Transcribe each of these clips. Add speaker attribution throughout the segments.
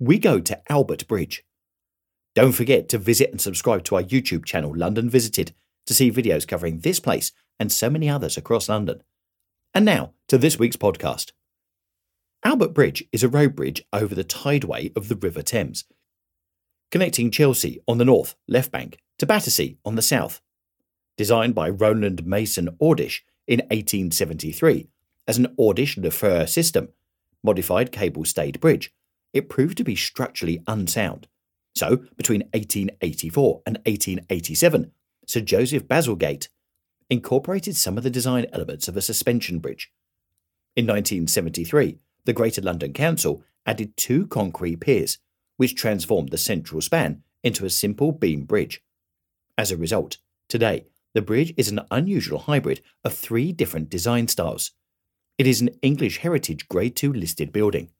Speaker 1: we go to Albert Bridge. Don't forget to visit and subscribe to our YouTube channel, London Visited, to see videos covering this place and so many others across London. And now to this week's podcast. Albert Bridge is a road bridge over the tideway of the River Thames, connecting Chelsea on the north, left bank, to Battersea on the south. Designed by Roland Mason Ordish in 1873 as an Ordish Lefeuvre system, modified cable stayed bridge it proved to be structurally unsound. So, between 1884 and 1887, Sir Joseph Bazalgette incorporated some of the design elements of a suspension bridge. In 1973, the Greater London Council added two concrete piers, which transformed the central span into a simple beam bridge. As a result, today, the bridge is an unusual hybrid of three different design styles. It is an English Heritage Grade II listed building.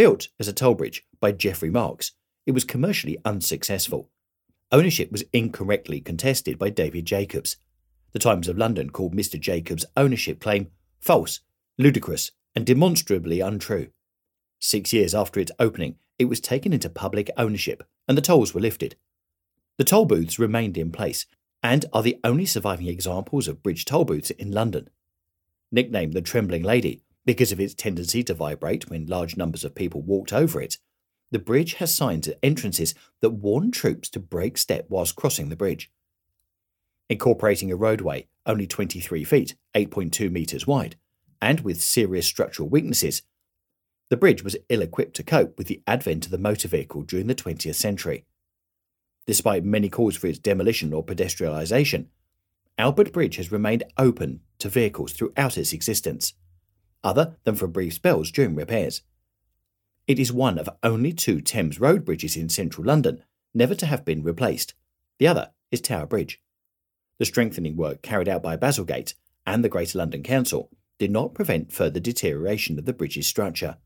Speaker 1: Built as a toll bridge by Geoffrey Marks, it was commercially unsuccessful. Ownership was incorrectly contested by David Jacobs. The Times of London called Mr. Jacobs' ownership claim false, ludicrous, and demonstrably untrue. Six years after its opening, it was taken into public ownership and the tolls were lifted. The toll booths remained in place and are the only surviving examples of bridge toll booths in London. Nicknamed the Trembling Lady, because of its tendency to vibrate when large numbers of people walked over it, the bridge has signs at entrances that warn troops to break step whilst crossing the bridge. Incorporating a roadway only 23 feet, 8.2 metres wide, and with serious structural weaknesses, the bridge was ill equipped to cope with the advent of the motor vehicle during the 20th century. Despite many calls for its demolition or pedestrianisation, Albert Bridge has remained open to vehicles throughout its existence other than for brief spells during repairs. It is one of only two Thames Road bridges in central London never to have been replaced. The other is Tower Bridge. The strengthening work carried out by Bazalgette and the Greater London Council did not prevent further deterioration of the bridge's structure.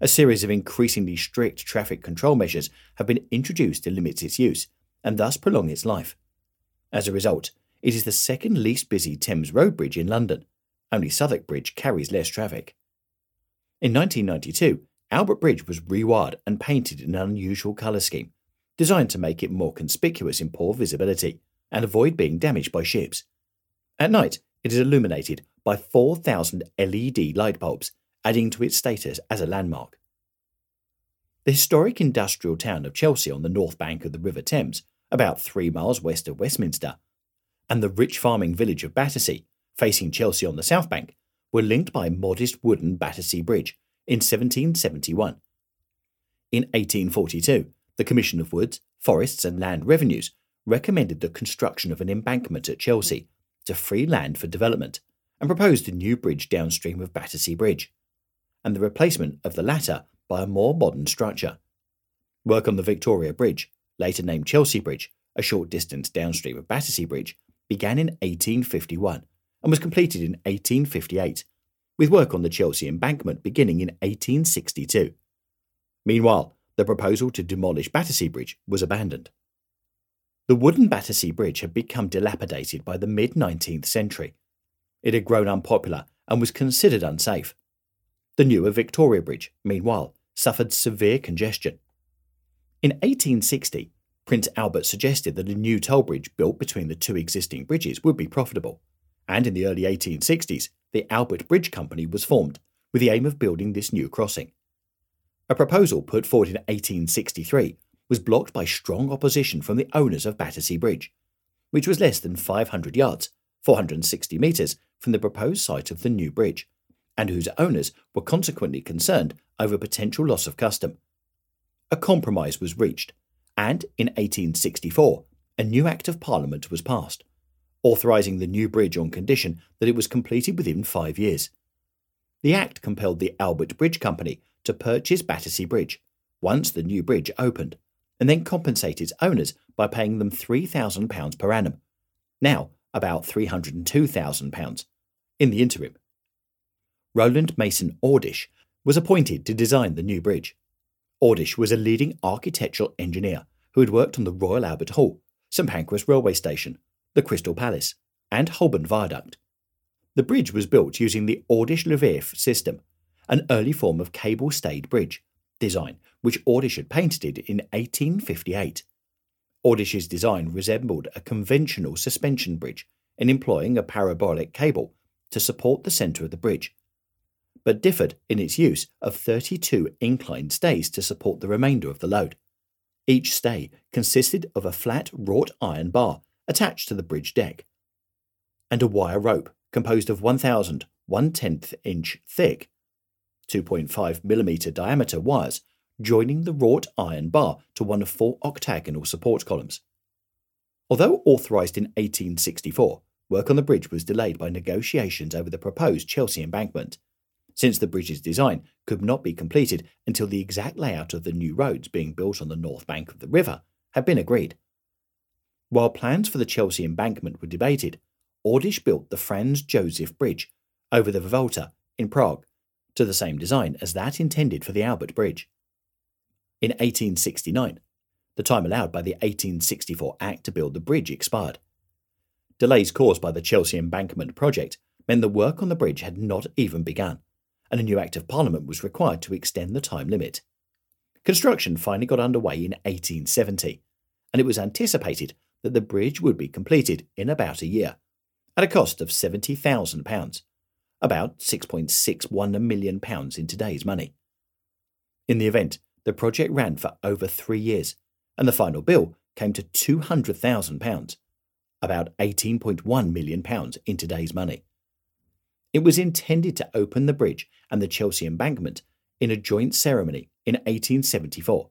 Speaker 1: A series of increasingly strict traffic control measures have been introduced to limit its use and thus prolong its life. As a result, it is the second least busy Thames Road bridge in London only Southwark Bridge carries less traffic. In 1992, Albert Bridge was rewired and painted in an unusual colour scheme, designed to make it more conspicuous in poor visibility and avoid being damaged by ships. At night, it is illuminated by 4,000 LED light bulbs, adding to its status as a landmark. The historic industrial town of Chelsea on the north bank of the River Thames, about three miles west of Westminster, and the rich farming village of Battersea facing Chelsea on the south bank, were linked by modest wooden Battersea Bridge in 1771. In 1842, the Commission of Woods, Forests and Land Revenues recommended the construction of an embankment at Chelsea to free land for development and proposed a new bridge downstream of Battersea Bridge, and the replacement of the latter by a more modern structure. Work on the Victoria Bridge, later named Chelsea Bridge, a short distance downstream of Battersea Bridge, began in 1851 and was completed in 1858, with work on the Chelsea embankment beginning in 1862. Meanwhile, the proposal to demolish Battersea Bridge was abandoned. The wooden Battersea Bridge had become dilapidated by the mid 19th century. It had grown unpopular and was considered unsafe. The newer Victoria Bridge, meanwhile, suffered severe congestion. In 1860, Prince Albert suggested that a new toll bridge built between the two existing bridges would be profitable, and in the early 1860s, the Albert Bridge Company was formed with the aim of building this new crossing. A proposal put forward in 1863 was blocked by strong opposition from the owners of Battersea Bridge, which was less than 500 yards, 460 metres, from the proposed site of the new bridge, and whose owners were consequently concerned over potential loss of custom. A compromise was reached, and in 1864 a new Act of Parliament was passed, authorising the new bridge on condition that it was completed within five years. The Act compelled the Albert Bridge Company to purchase Battersea Bridge once the new bridge opened, and then compensate its owners by paying them £3,000 per annum, now about £302,000, in the interim. Roland Mason Ordish was appointed to design the new bridge. Ordish was a leading architectural engineer who had worked on the Royal Albert Hall, St Pancras Railway Station, the Crystal Palace, and Holborn Viaduct. The bridge was built using the Ordish Lefeuvre system, an early form of cable stayed bridge design which Ordish had painted in 1858. Ordish's design resembled a conventional suspension bridge in employing a parabolic cable to support the centre of the bridge, but differed in its use of 32 inclined stays to support the remainder of the load. Each stay consisted of a flat wrought iron bar attached to the bridge deck, and a wire rope composed of 1,000 one tenth inch thick 2.5mm diameter wires joining the wrought iron bar to one of four octagonal support columns. Although authorised in 1864, work on the bridge was delayed by negotiations over the proposed Chelsea embankment, since the bridge's design could not be completed until the exact layout of the new roads being built on the north bank of the river had been agreed. While plans for the Chelsea embankment were debated, Ordish built the Franz Josef Bridge over the Vltava in Prague to the same design as that intended for the Albert Bridge. In 1869, the time allowed by the 1864 Act to build the bridge expired. Delays caused by the Chelsea Embankment project meant the work on the bridge had not even begun, and a new Act of Parliament was required to extend the time limit. Construction finally got underway in 1870, and it was anticipated that the bridge would be completed in about a year, at a cost of £70,000, about £6.61 million in today's money. In the event, the project ran for over three years, and the final bill came to £200,000, about £18.1 million in today's money. It was intended to open the bridge and the Chelsea embankment in a joint ceremony in 1874,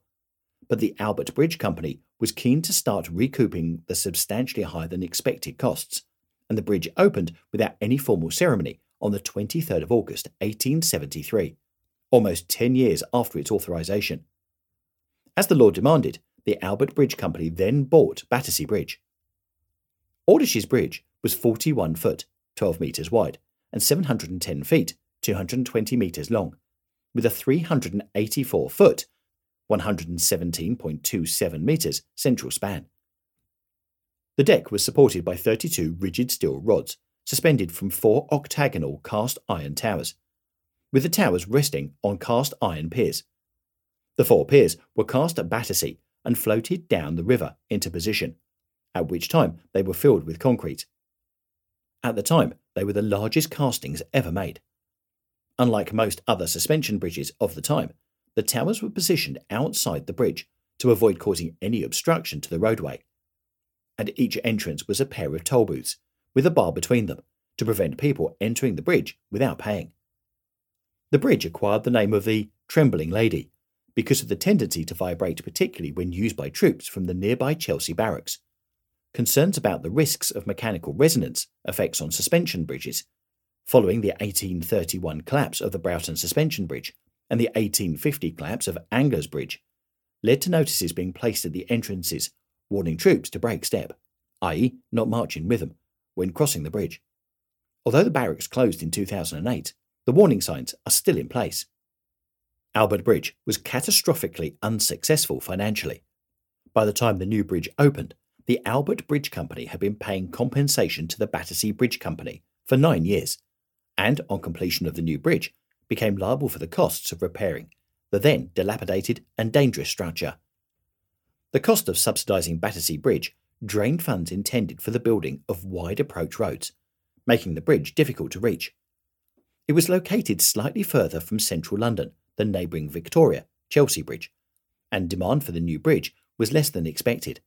Speaker 1: but the Albert Bridge Company was keen to start recouping the substantially higher than expected costs, and the bridge opened without any formal ceremony on the 23rd of August 1873, almost 10 years after its authorisation. As the law demanded, the Albert Bridge Company then bought Battersea Bridge. Ordish's bridge was 41 foot, 12 metres wide, and 710 feet, 220 metres long, with a 384 foot, 117.27 metres central span. The deck was supported by 32 rigid steel rods suspended from four octagonal cast iron towers, with the towers resting on cast iron piers. The four piers were cast at Battersea and floated down the river into position, at which time they were filled with concrete. At the time, they were the largest castings ever made. Unlike most other suspension bridges of the time, the towers were positioned outside the bridge to avoid causing any obstruction to the roadway. At each entrance was a pair of toll booths, with a bar between them to prevent people entering the bridge without paying. The bridge acquired the name of the Trembling Lady because of the tendency to vibrate, particularly when used by troops from the nearby Chelsea barracks. Concerns about the risks of mechanical resonance effects on suspension bridges, following the 1831 collapse of the Broughton Suspension Bridge and the 1850 collapse of Angers Bridge, led to notices being placed at the entrances warning troops to break step, i.e., not march in rhythm, when crossing the bridge. Although the barracks closed in 2008, the warning signs are still in place. Albert Bridge was catastrophically unsuccessful financially. By the time the new bridge opened, the Albert Bridge Company had been paying compensation to the Battersea Bridge Company for nine years, and, on completion of the new bridge, became liable for the costs of repairing the then dilapidated and dangerous structure. The cost of subsidising Battersea Bridge drained funds intended for the building of wide approach roads, making the bridge difficult to reach. It was located slightly further from central London than neighbouring Victoria, Chelsea Bridge, and demand for the new bridge was less than expected.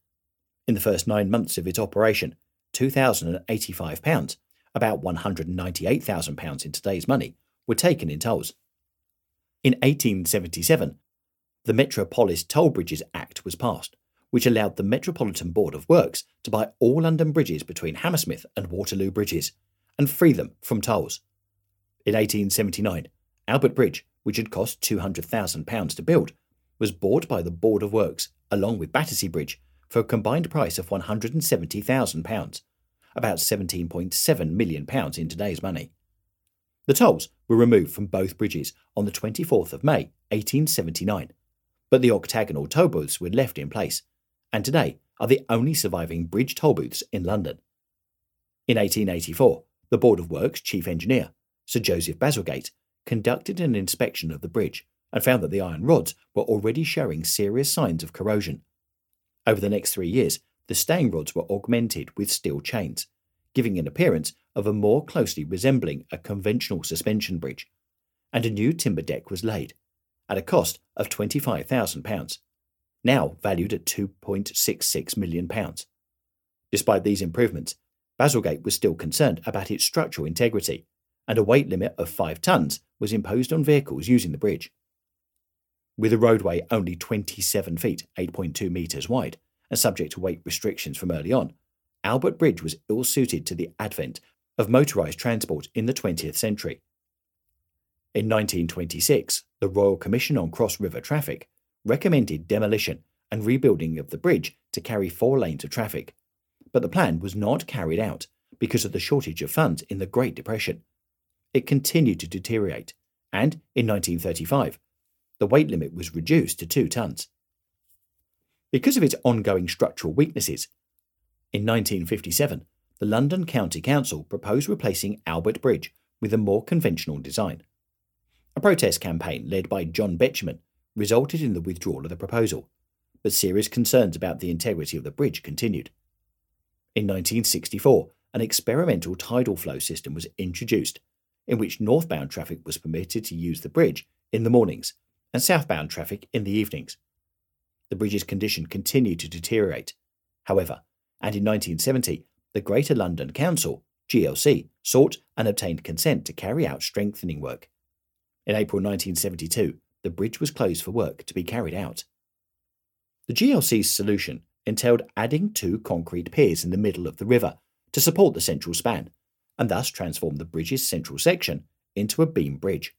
Speaker 1: In the first nine months of its operation, £2,085, about £198,000 in today's money, were taken in tolls. In 1877, the Metropolis Toll Bridges Act was passed, which allowed the Metropolitan Board of Works to buy all London bridges between Hammersmith and Waterloo bridges and free them from tolls. In 1879, Albert Bridge, which had cost £200,000 to build, was bought by the Board of Works along with Battersea Bridge for a combined price of £170,000, about £17.7 million in today's money. The tolls were removed from both bridges on the 24th of May 1879, but the octagonal toll booths were left in place, and today are the only surviving bridge toll booths in London. In 1884, the Board of Works chief engineer, Sir Joseph Bazalgette, conducted an inspection of the bridge and found that the iron rods were already showing serious signs of corrosion. Over the next three years, the staying rods were augmented with steel chains, giving an appearance of a more closely resembling a conventional suspension bridge, and a new timber deck was laid, at a cost of £25,000, now valued at £2.66 million. Despite these improvements, Bazalgette was still concerned about its structural integrity, and a weight limit of 5 tonnes was imposed on vehicles using the bridge. With a roadway only 27 feet, 8.2 metres wide, and subject to weight restrictions from early on, Albert Bridge was ill suited to the advent of motorised transport in the 20th century. In 1926, the Royal Commission on Cross River Traffic recommended demolition and rebuilding of the bridge to carry four lanes of traffic, but the plan was not carried out because of the shortage of funds in the Great Depression. It continued to deteriorate, and in 1935, the weight limit was reduced to two tonnes. Because of its ongoing structural weaknesses, in 1957, the London County Council proposed replacing Albert Bridge with a more conventional design. A protest campaign led by John Betjeman resulted in the withdrawal of the proposal, but serious concerns about the integrity of the bridge continued. In 1964, an experimental tidal flow system was introduced, in which northbound traffic was permitted to use the bridge in the mornings and southbound traffic in the evenings. The bridge's condition continued to deteriorate, however, and in 1970, the Greater London Council, GLC, sought and obtained consent to carry out strengthening work. In April 1972, the bridge was closed for work to be carried out. The GLC's solution entailed adding two concrete piers in the middle of the river to support the central span, and thus transform the bridge's central section into a beam bridge.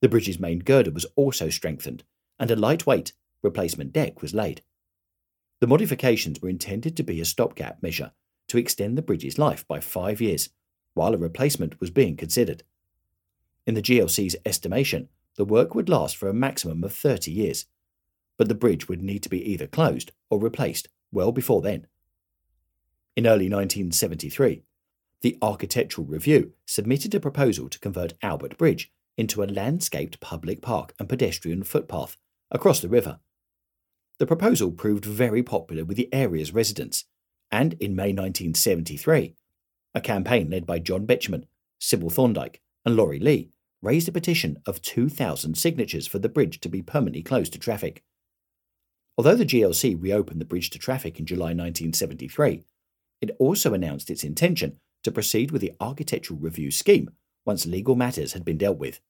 Speaker 1: The bridge's main girder was also strengthened, and a lightweight replacement deck was laid. The modifications were intended to be a stopgap measure to extend the bridge's life by five years, while a replacement was being considered. In the GLC's estimation, the work would last for a maximum of 30 years, but the bridge would need to be either closed or replaced well before then. In early 1973, the Architectural Review submitted a proposal to convert Albert Bridge into a landscaped public park and pedestrian footpath across the river the proposal proved very popular with the area's residents, and in May 1973, a campaign led by John Betjeman, Sybil Thorndike, and Laurie Lee raised a petition of 2,000 signatures for the bridge to be permanently closed to traffic. Although the GLC reopened the bridge to traffic in July 1973, it also announced its intention to proceed with the architectural review scheme once legal matters had been dealt with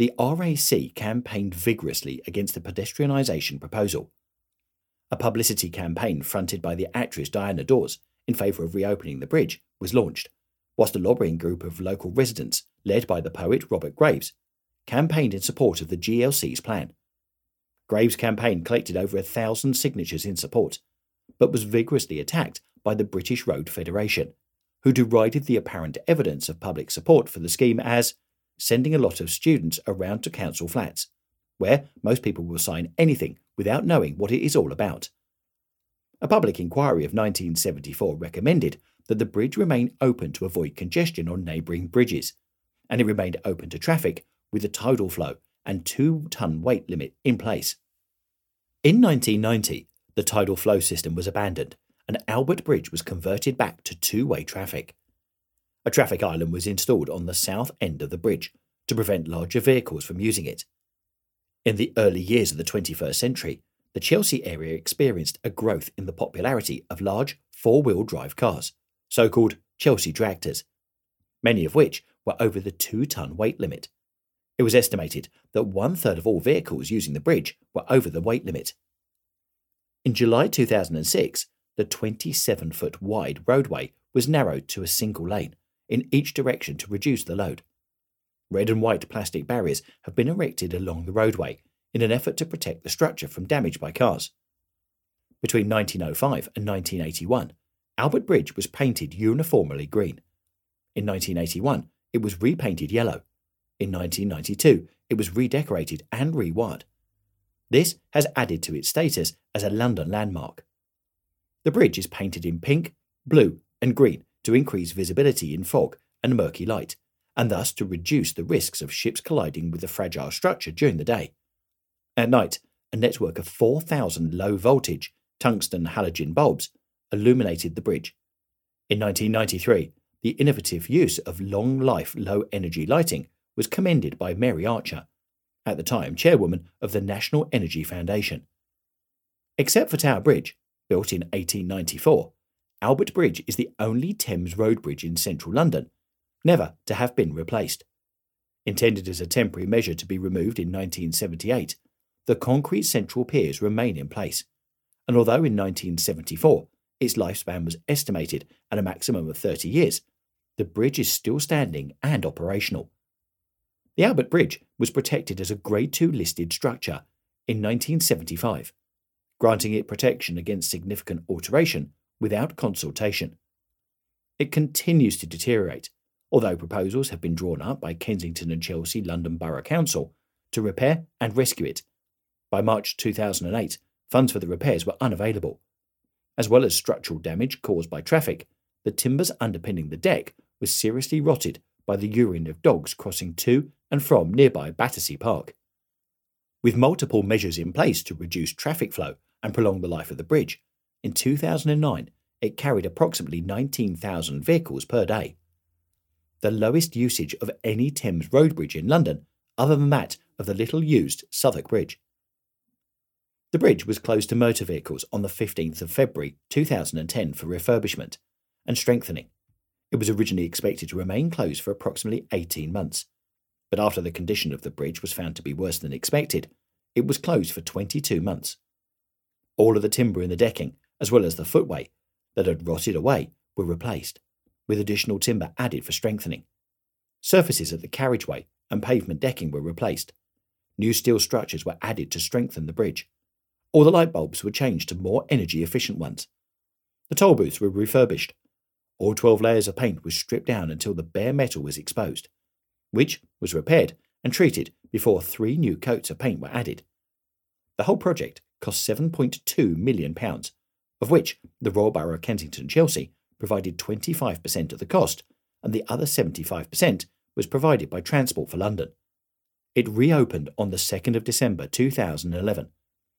Speaker 1: the RAC campaigned vigorously against the pedestrianisation proposal. A publicity campaign fronted by the actress Diana Dors in favour of reopening the bridge was launched, whilst a lobbying group of local residents, led by the poet Robert Graves, campaigned in support of the GLC's plan. Graves' campaign collected over a thousand signatures in support, but was vigorously attacked by the British Road Federation, who derided the apparent evidence of public support for the scheme as sending a lot of students around to council flats, where most people will sign anything without knowing what it is all about. A public inquiry of 1974 recommended that the bridge remain open to avoid congestion on neighbouring bridges, and it remained open to traffic with a tidal flow and two ton weight limit in place. In 1990, the tidal flow system was abandoned and Albert Bridge was converted back to two way traffic. A traffic island was installed on the south end of the bridge to prevent larger vehicles from using it. In the early years of the 21st century, the Chelsea area experienced a growth in the popularity of large four wheel drive cars, so called Chelsea tractors, many of which were over the two ton weight limit. It was estimated that one third of all vehicles using the bridge were over the weight limit. In July 2006, the 27 foot wide roadway was narrowed to a single lane in each direction to reduce the load. Red and white plastic barriers have been erected along the roadway in an effort to protect the structure from damage by cars. Between 1905 and 1981, Albert Bridge was painted uniformly green. In 1981, it was repainted yellow. In 1992, it was redecorated and rewired. This has added to its status as a London landmark. The bridge is painted in pink, blue, and green to increase visibility in fog and murky light, and thus to reduce the risks of ships colliding with the fragile structure during the day. At night, a network of 4,000 low voltage tungsten halogen bulbs illuminated the bridge. In 1993, the innovative use of long life low energy lighting was commended by Mary Archer, at the time chairwoman of the National Energy Foundation. Except for Tower Bridge, built in 1894, Albert Bridge is the only Thames road bridge in central London never to have been replaced. Intended as a temporary measure to be removed in 1978, the concrete central piers remain in place, and although in 1974 its lifespan was estimated at a maximum of 30 years, the bridge is still standing and operational. The Albert Bridge was protected as a Grade II listed structure in 1975 granting it protection against significant alteration without consultation. It continues to deteriorate, although proposals have been drawn up by Kensington and Chelsea London Borough Council to repair and rescue it. By March 2008, funds for the repairs were unavailable. As well as structural damage caused by traffic, the timbers underpinning the deck was seriously rotted by the urine of dogs crossing to and from nearby Battersea Park. With multiple measures in place to reduce traffic flow and prolong the life of the bridge. In 2009, it carried approximately 19,000 vehicles per day. The lowest usage of any Thames road bridge in London, other than that of the little used Southwark Bridge. The bridge was closed to motor vehicles on the 15th of February 2010 for refurbishment and strengthening. It was originally expected to remain closed for approximately 18 months, but after the condition of the bridge was found to be worse than expected, it was closed for 22 months. All of the timber in the decking, as well as the footway that had rotted away, were replaced, with additional timber added for strengthening. Surfaces of the carriageway and pavement decking were replaced. New steel structures were added to strengthen the bridge. All the light bulbs were changed to more energy efficient ones. The toll booths were refurbished. All 12 layers of paint was stripped down until the bare metal was exposed, which was repaired and treated before three new coats of paint were added. The whole project cost £7.2 million, of which the Royal Borough of Kensington Chelsea provided 25% of the cost, and the other 75% was provided by Transport for London. It reopened on the 2nd of December 2011,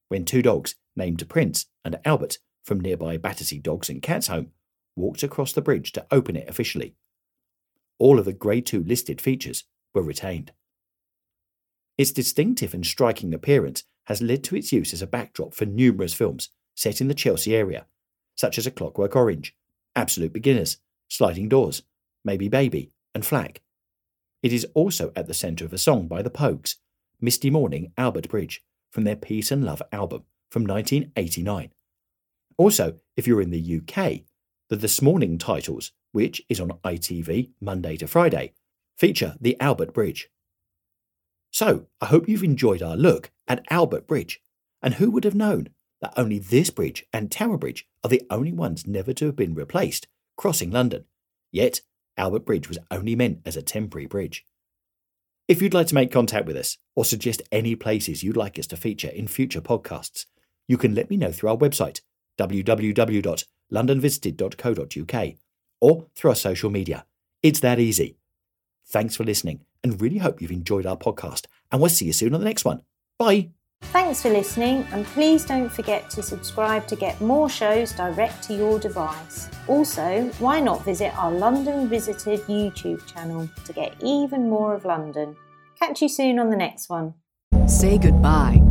Speaker 1: when two dogs named Prince and Albert from nearby Battersea Dogs and Cats Home walked across the bridge to open it officially. All of the Grade 2 listed features were retained. Its distinctive and striking appearance has led to its use as a backdrop for numerous films set in the Chelsea area, such as A Clockwork Orange, Absolute Beginners, Sliding Doors, Maybe Baby, and Flack. It is also at the centre of a song by the Pogues, Misty Morning Albert Bridge, from their Peace and Love album from 1989. Also, if you're in the UK, the This Morning titles, which is on ITV Monday to Friday, feature the Albert Bridge. So, I hope you've enjoyed our look at Albert Bridge. And who would have known that only this bridge and Tower Bridge are the only ones never to have been replaced crossing London? Yet, Albert Bridge was only meant as a temporary bridge. If you'd like to make contact with us or suggest any places you'd like us to feature in future podcasts, you can let me know through our website, www.londonvisited.co.uk or through our social media. It's that easy. Thanks for listening and really hope you've enjoyed our podcast. And we'll see you soon on the next one. Bye.
Speaker 2: Thanks for listening, and please don't forget to subscribe to get more shows direct to your device. Also, why not visit our London Visited YouTube channel to get even more of London? Catch you soon on the next one.
Speaker 3: Say goodbye